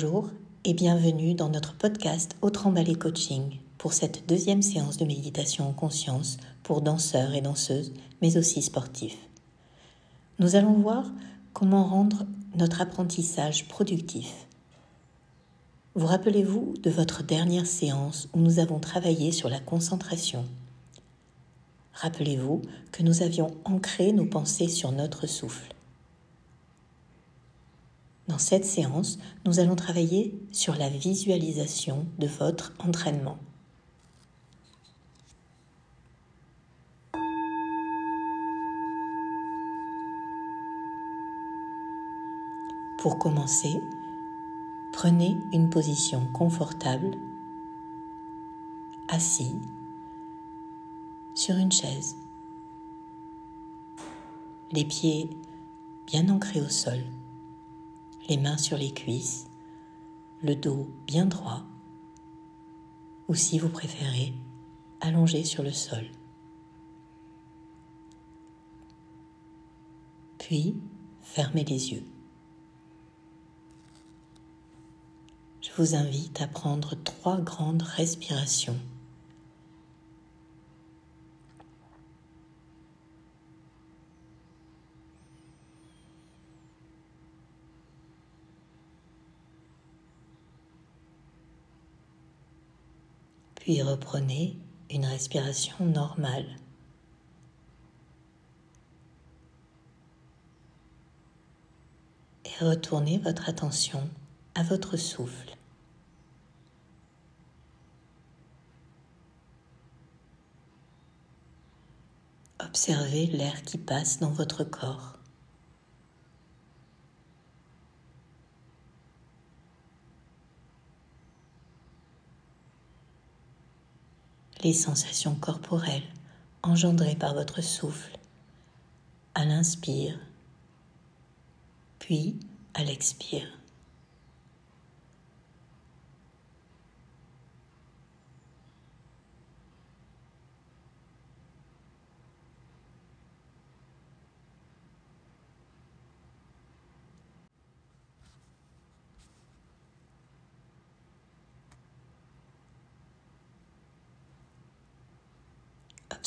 Bonjour et bienvenue dans notre podcast Autre emballé coaching pour cette deuxième séance de méditation en conscience pour danseurs et danseuses, mais aussi sportifs. Nous allons voir comment rendre notre apprentissage productif. Vous rappelez-vous de votre dernière séance où nous avons travaillé sur la concentration? Rappelez-vous que nous avions ancré nos pensées sur notre souffle. Dans cette séance, nous allons travailler sur la visualisation de votre entraînement. Pour commencer, prenez une position confortable, assis sur une chaise, les pieds bien ancrés au sol les mains sur les cuisses, le dos bien droit, ou si vous préférez, allongé sur le sol. Puis, fermez les yeux. Je vous invite à prendre trois grandes respirations puis reprenez une respiration normale. Et retournez votre attention à votre souffle. Observez l'air qui passe dans votre corps. Les sensations corporelles engendrées par votre souffle à l'inspire, puis à l'expire.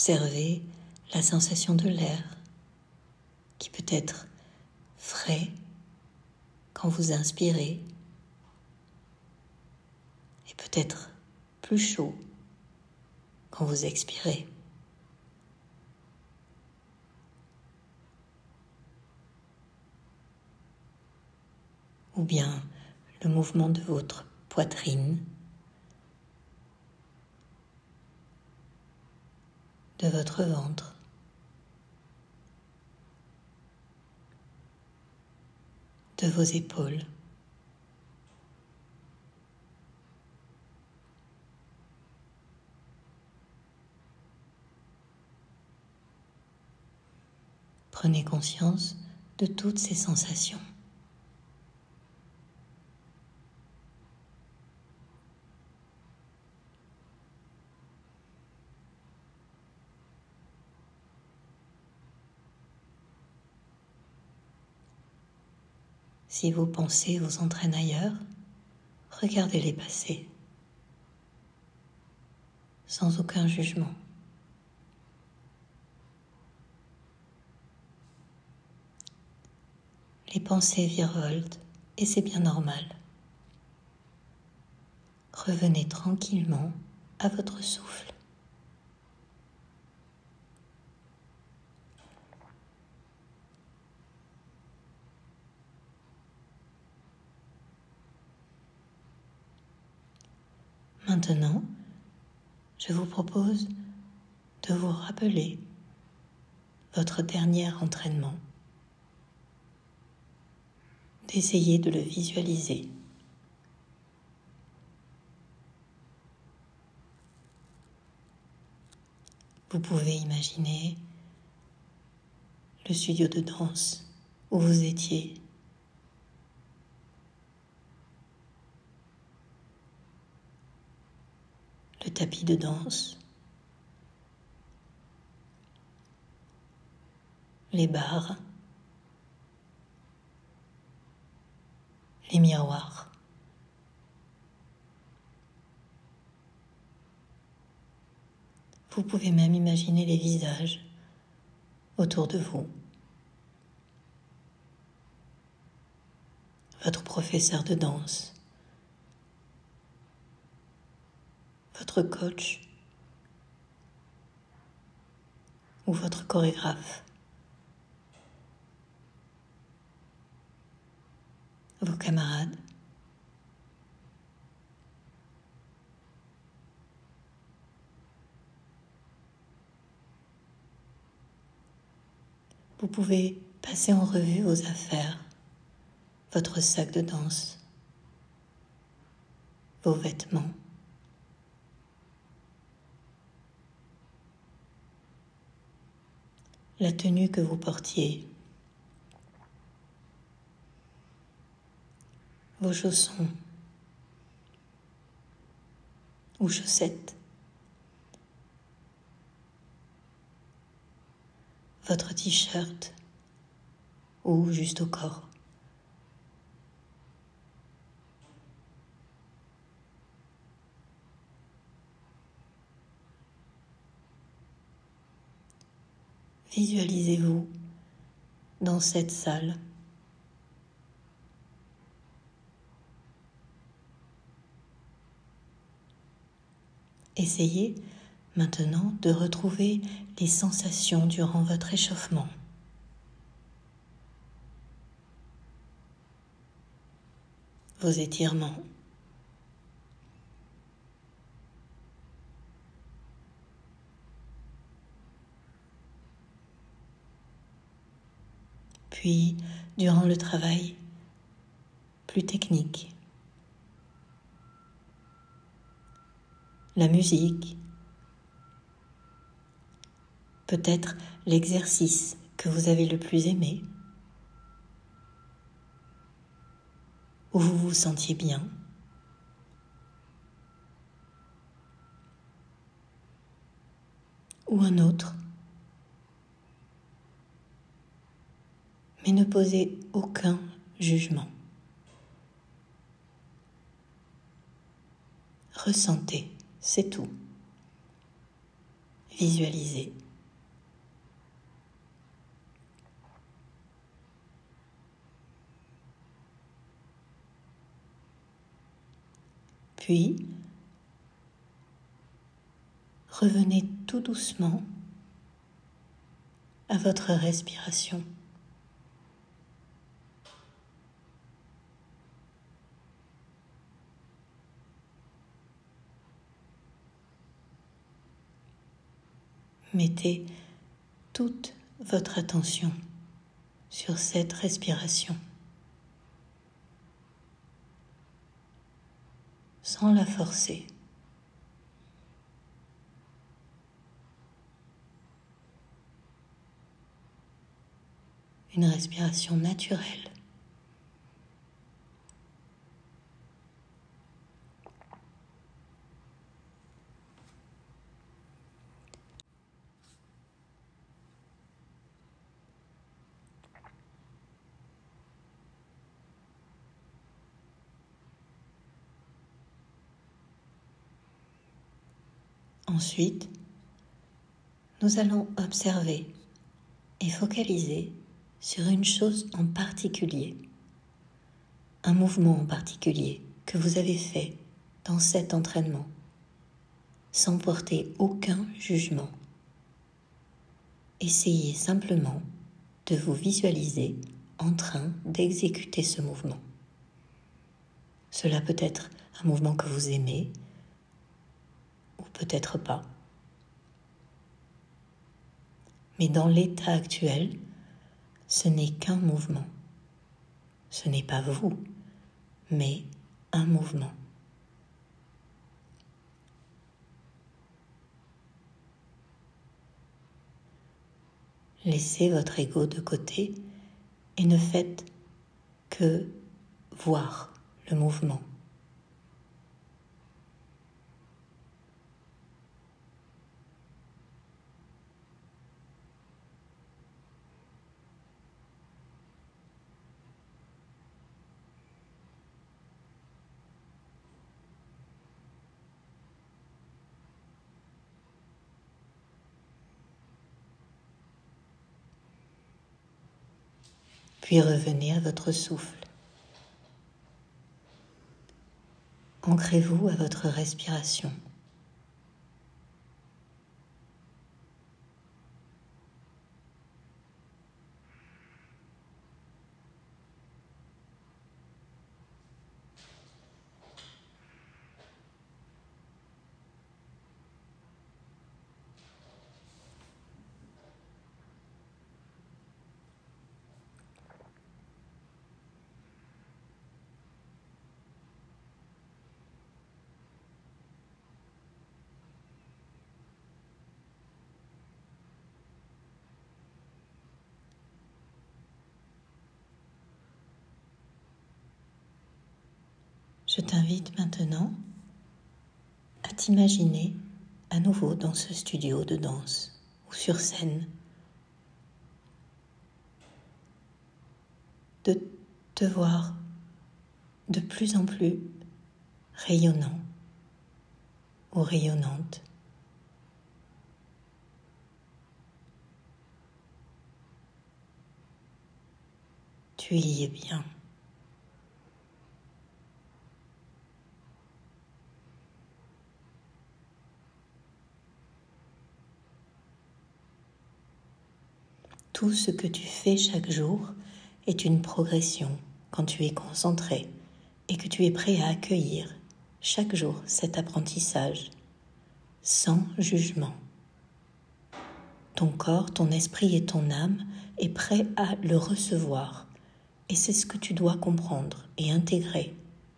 Observez la sensation de l'air qui peut être frais quand vous inspirez et peut-être plus chaud quand vous expirez. Ou bien le mouvement de votre poitrine de votre ventre. de vos épaules. Prenez conscience de toutes ces sensations. Si vos pensées vous entraînent ailleurs, regardez-les passer, sans aucun jugement. Les pensées virevoltent et c'est bien normal. Revenez tranquillement à votre souffle. Maintenant, je vous propose de vous rappeler votre dernier entraînement, d'essayer de le visualiser. Vous pouvez imaginer le studio de danse où vous étiez le tapis de danse, les barres, les miroirs. Vous pouvez même imaginer les visages autour de vous. Votre professeur de danse. Votre coach ou votre chorégraphe. Vos camarades. Vous pouvez passer en revue vos affaires, votre sac de danse, vos vêtements. La tenue que vous portiez, vos chaussons. Ou chaussettes, votre t-shirt. Ou juste au corps. Visualisez-vous dans cette salle? Essayez maintenant de retrouver les sensations durant votre échauffement. Vos étirements. Puis durant le travail plus technique. La musique, peut-être l'exercice que vous avez le plus aimé, où vous vous sentiez bien. Ou un autre mais ne posez aucun jugement. Ressentez, c'est tout. Visualisez. Puis, revenez tout doucement à votre respiration. Mettez toute votre attention sur cette respiration sans la forcer. Une respiration naturelle. Ensuite, nous allons observer et focaliser sur une chose en particulier, un mouvement en particulier que vous avez fait dans cet entraînement, sans porter aucun jugement. Essayez simplement de vous visualiser en train d'exécuter ce mouvement. Cela peut être un mouvement que vous aimez, peut-être pas. Mais dans l'état actuel, ce n'est qu'un mouvement. Ce n'est pas vous, mais un mouvement. Laissez votre ego de côté et ne faites que voir le mouvement. Puis revenez à votre souffle. Ancrez-vous à votre respiration. Je t'invite maintenant à t'imaginer à nouveau dans ce studio de danse ou sur scène, de te voir de plus en plus rayonnant ou rayonnante. Tu y es bien. Tout ce que tu fais chaque jour est une progression quand tu es concentré et que tu es prêt à accueillir chaque jour cet apprentissage sans jugement. Ton corps, ton esprit et ton âme est prêt à le recevoir et c'est ce que tu dois comprendre et intégrer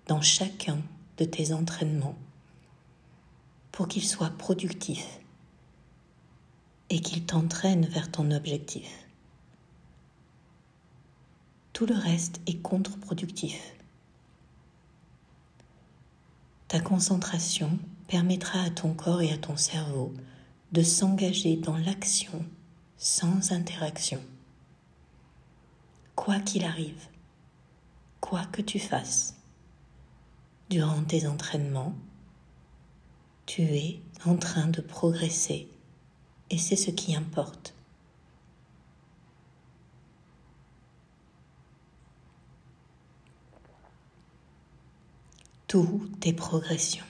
dans chacun de tes entraînements pour qu'il soit productif et qu'il t'entraîne vers ton objectif tout le reste est contre-productif. Ta concentration permettra à ton corps et à ton cerveau de s'engager dans l'action sans interaction. Quoi qu'il arrive, quoi que tu fasses, durant tes entraînements, tu es en train de progresser et c'est ce qui importe. Toutes tes progressions.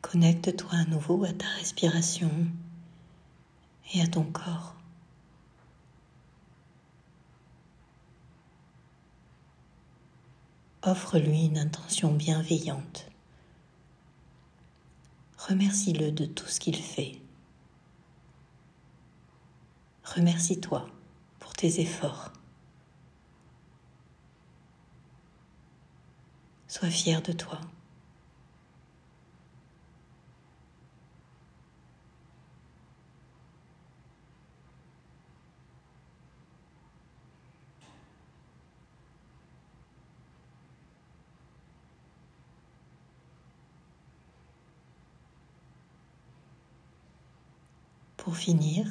Connecte-toi à nouveau à ta respiration et à ton corps. Offre-lui une intention bienveillante. Remercie-le de tout ce qu'il fait. Remercie-toi pour tes efforts. Sois fier de toi. Pour finir,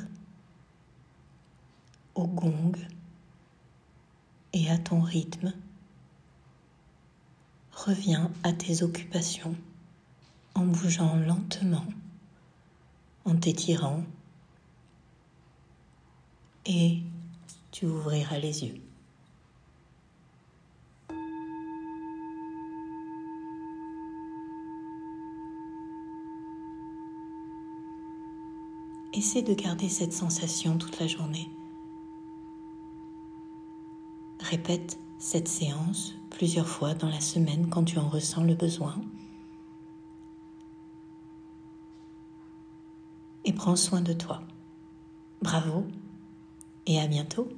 au gong et à ton rythme, reviens à tes occupations en bougeant lentement, en t'étirant et tu ouvriras les yeux. Essaie de garder cette sensation toute la journée. Répète cette séance plusieurs fois dans la semaine quand tu en ressens le besoin. Et prends soin de toi. Bravo et à bientôt.